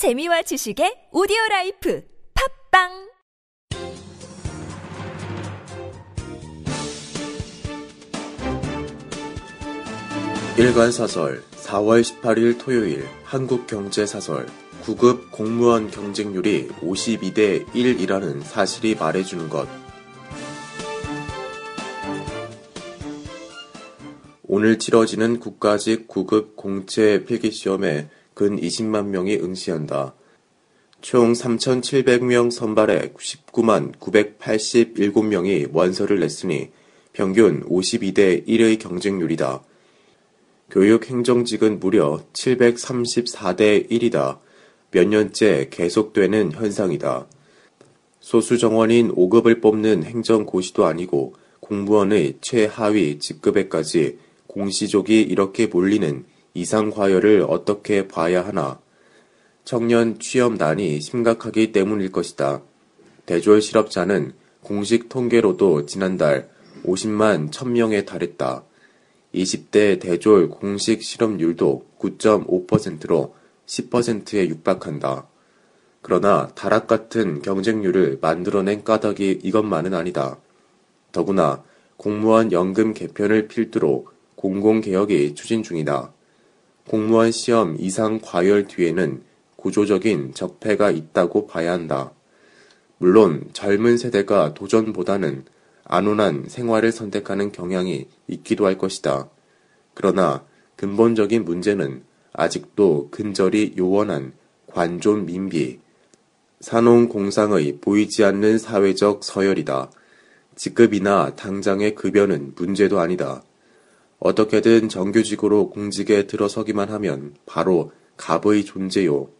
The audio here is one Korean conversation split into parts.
재미와 지식의 오디오 life 팟빵! 일간사설 4월 18일 토요일 한국경제사설 9급 공무원 경쟁률이 52대 1이라는 사실이 말해주는 것. 오늘 치러지는 국가직 9급 공채 필기시험에 근 20만 명이 응시한다. 총 3,700명 선발에 19만 987명이 원서를 냈으니 평균 52대 1의 경쟁률이다. 교육행정직은 무려 734대 1이다. 몇 년째 계속되는 현상이다. 소수 정원인 5급을 뽑는 행정고시도 아니고 공무원의 최하위 직급에까지 공시족이 이렇게 몰리는 이상과열을 어떻게 봐야 하나. 청년 취업난이 심각하기 때문일 것이다. 대졸 실업자는 공식 통계로도 지난달 50만 1000명에 달했다. 20대 대졸 공식 실업률도 9.5%로 10%에 육박한다. 그러나 다락 같은 경쟁률을 만들어낸 까닭이 이것만은 아니다. 더구나 공무원 연금 개편을 필두로 공공개혁이 추진 중이다. 공무원 시험 이상 과열 뒤에는 구조적인 적폐가 있다고 봐야 한다. 물론 젊은 세대가 도전보다는 안온한 생활을 선택하는 경향이 있기도 할 것이다. 그러나 근본적인 문제는 아직도 근절이 요원한 관존 민비, 산홍공상의 보이지 않는 사회적 서열이다. 직급이나 당장의 급여는 문제도 아니다. 어떻게든 정규직으로 공직에 들어서기만 하면 바로 갑의 존재요.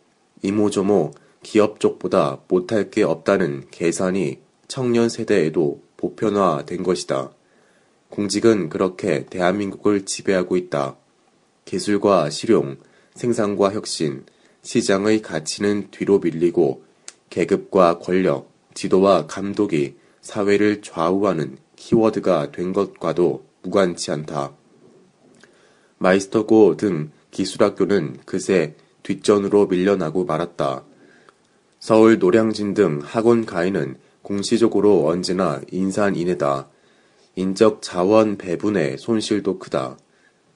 이모저모 기업 쪽보다 못할 게 없다는 계산이 청년 세대에도 보편화된 것이다. 공직은 그렇게 대한민국을 지배하고 있다. 기술과 실용, 생산과 혁신, 시장의 가치는 뒤로 밀리고 계급과 권력, 지도와 감독이 사회를 좌우하는 키워드가 된 것과도 무관치 않다. 마이스터고 등 기술학교는 그새 뒷전으로 밀려나고 말았다. 서울 노량진 등 학원 가인은 공시적으로 언제나 인산인해다. 인적 자원 배분의 손실도 크다.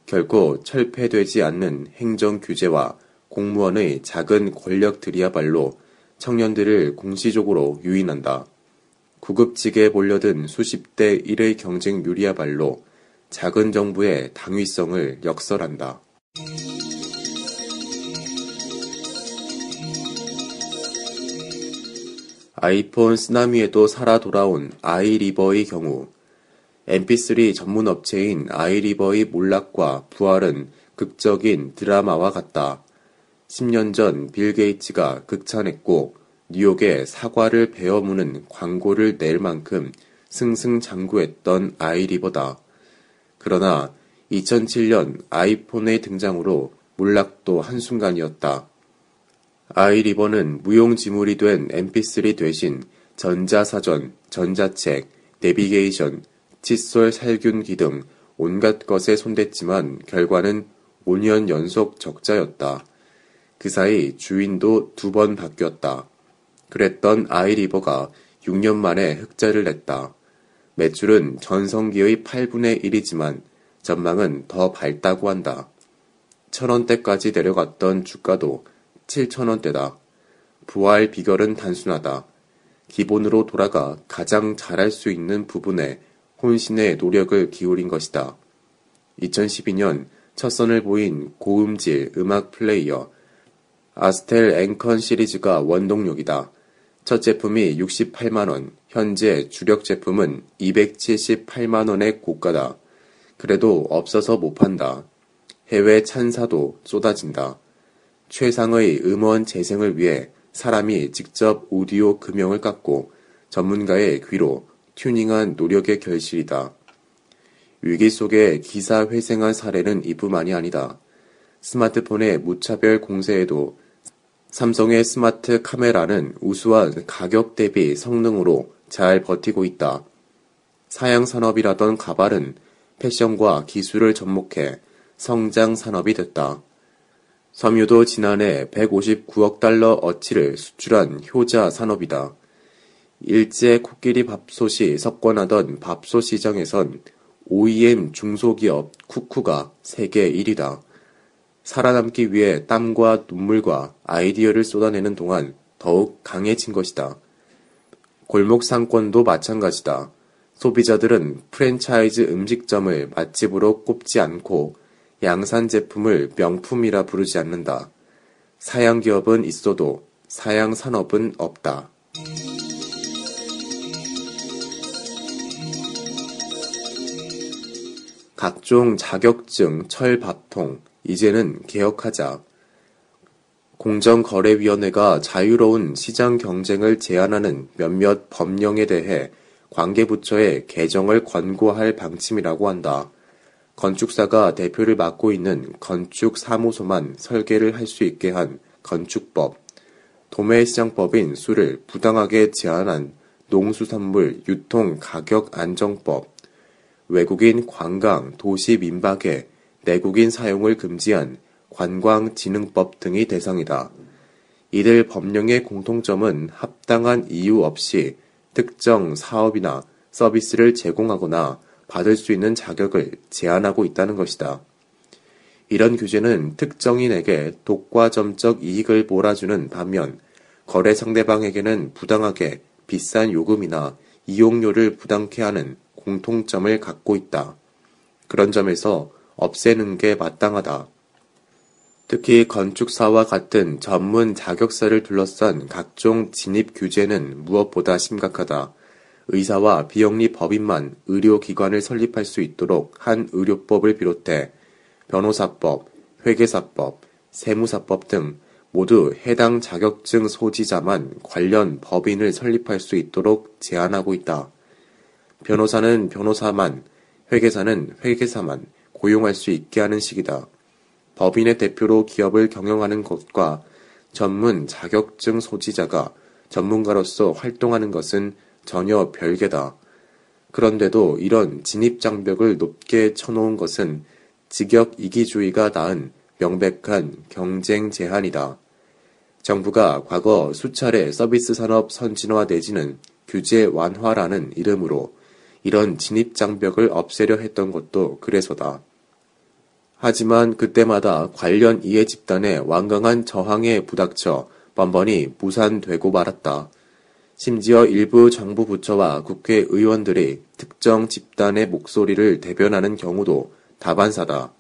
결코 철폐되지 않는 행정 규제와 공무원의 작은 권력들이야말로 청년들을 공시적으로 유인한다. 구급직에 몰려든 수십 대 1의 경쟁률이야말로 작은 정부의 당위성을 역설한다. 아이폰 쓰나미에도 살아 돌아온 아이리버의 경우 mp3 전문 업체인 아이리버의 몰락과 부활은 극적인 드라마와 같다. 10년 전 빌 게이츠가 극찬했고 뉴욕에 사과를 베어무는 광고를 낼 만큼 승승장구했던 아이리버다. 그러나 2007년 아이폰의 등장으로 몰락도 한순간이었다. 아이리버는 무용지물이 된 mp3 대신 전자사전, 전자책, 내비게이션, 칫솔 살균기 등 온갖 것에 손댔지만 결과는 5년 연속 적자였다. 그 사이 주인도 두 번 바뀌었다. 그랬던 아이리버가 6년 만에 흑자를 냈다. 매출은 전성기의 8분의 1이지만 전망은 더 밝다고 한다. 천원대까지 내려갔던 주가도 7천원대다. 부활 비결은 단순하다. 기본으로 돌아가 가장 잘할 수 있는 부분에 혼신의 노력을 기울인 것이다. 2012년 첫 선을 보인 고음질 음악 플레이어 아스텔 앵컨 시리즈가 원동력이다. 첫 제품이 68만원, 현재 주력 제품은 278만원의 고가다. 그래도 없어서 못 판다. 해외 찬사도 쏟아진다. 최상의 음원 재생을 위해 사람이 직접 오디오 금형을 깎고 전문가의 귀로 튜닝한 노력의 결실이다. 위기 속에 기사 회생한 사례는 이뿐만이 아니다. 스마트폰의 무차별 공세에도 삼성의 스마트 카메라는 우수한 가격 대비 성능으로 잘 버티고 있다. 사양 산업이라던 가발은 패션과 기술을 접목해 성장 산업이 됐다. 섬유도 지난해 159억 달러 어치를 수출한 효자 산업이다. 일제 코끼리 밥솥이 석권하던 밥솥 시장에선 OEM 중소기업 쿠쿠가 세계 1위다. 살아남기 위해 땀과 눈물과 아이디어를 쏟아내는 동안 더욱 강해진 것이다. 골목 상권도 마찬가지다. 소비자들은 프랜차이즈 음식점을 맛집으로 꼽지 않고 양산 제품을 명품이라 부르지 않는다. 사양 기업은 있어도 사양 산업은 없다. 각종 자격증, 철밥통, 이제는 개혁하자. 공정거래위원회가 자유로운 시장 경쟁을 제한하는 몇몇 법령에 대해 관계부처에 개정을 권고할 방침이라고 한다. 건축사가 대표를 맡고 있는 건축사무소만 설계를 할 수 있게 한 건축법, 도매시장법인 수를 부당하게 제한한 농수산물 유통 가격 안정법, 외국인 관광 도시 민박에 내국인 사용을 금지한 관광진흥법 등이 대상이다. 이들 법령의 공통점은 합당한 이유 없이 특정 사업이나 서비스를 제공하거나 받을 수 있는 자격을 제한하고 있다는 것이다. 이런 규제는 특정인에게 독과점적 이익을 몰아주는 반면 거래 상대방에게는 부당하게 비싼 요금이나 이용료를 부담케 하는 공통점을 갖고 있다. 그런 점에서 없애는 게 마땅하다. 특히 건축사와 같은 전문 자격사를 둘러싼 각종 진입 규제는 무엇보다 심각하다. 의사와 비영리 법인만 의료기관을 설립할 수 있도록 한 의료법을 비롯해 변호사법, 회계사법, 세무사법 등 모두 해당 자격증 소지자만 관련 법인을 설립할 수 있도록 제한하고 있다. 변호사는 변호사만, 회계사는 회계사만 고용할 수 있게 하는 식이다. 법인의 대표로 기업을 경영하는 것과 전문 자격증 소지자가 전문가로서 활동하는 것은 전혀 별개다. 그런데도 이런 진입 장벽을 높게 쳐놓은 것은 직역 이기주의가 낳은 명백한 경쟁 제한이다. 정부가 과거 수차례 서비스 산업 선진화 내지는 규제 완화라는 이름으로 이런 진입 장벽을 없애려 했던 것도 그래서다. 하지만 그때마다 관련 이해 집단의 완강한 저항에 부닥쳐 번번이 무산되고 말았다. 심지어 일부 정부 부처와 국회의원들이 특정 집단의 목소리를 대변하는 경우도 다반사다.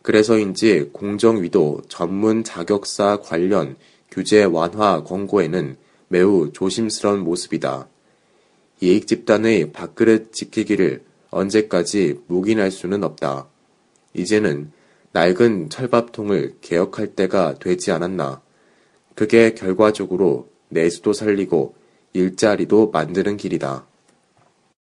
그래서인지 공정위도 전문 자격사 관련 규제 완화 권고에는 매우 조심스러운 모습이다. 이익 집단의 밥그릇 지키기를 언제까지 묵인할 수는 없다. 이제는 낡은 철밥통을 개혁할 때가 되지 않았나. 그게 결과적으로 내수도 살리고 일자리도 만드는 길이다.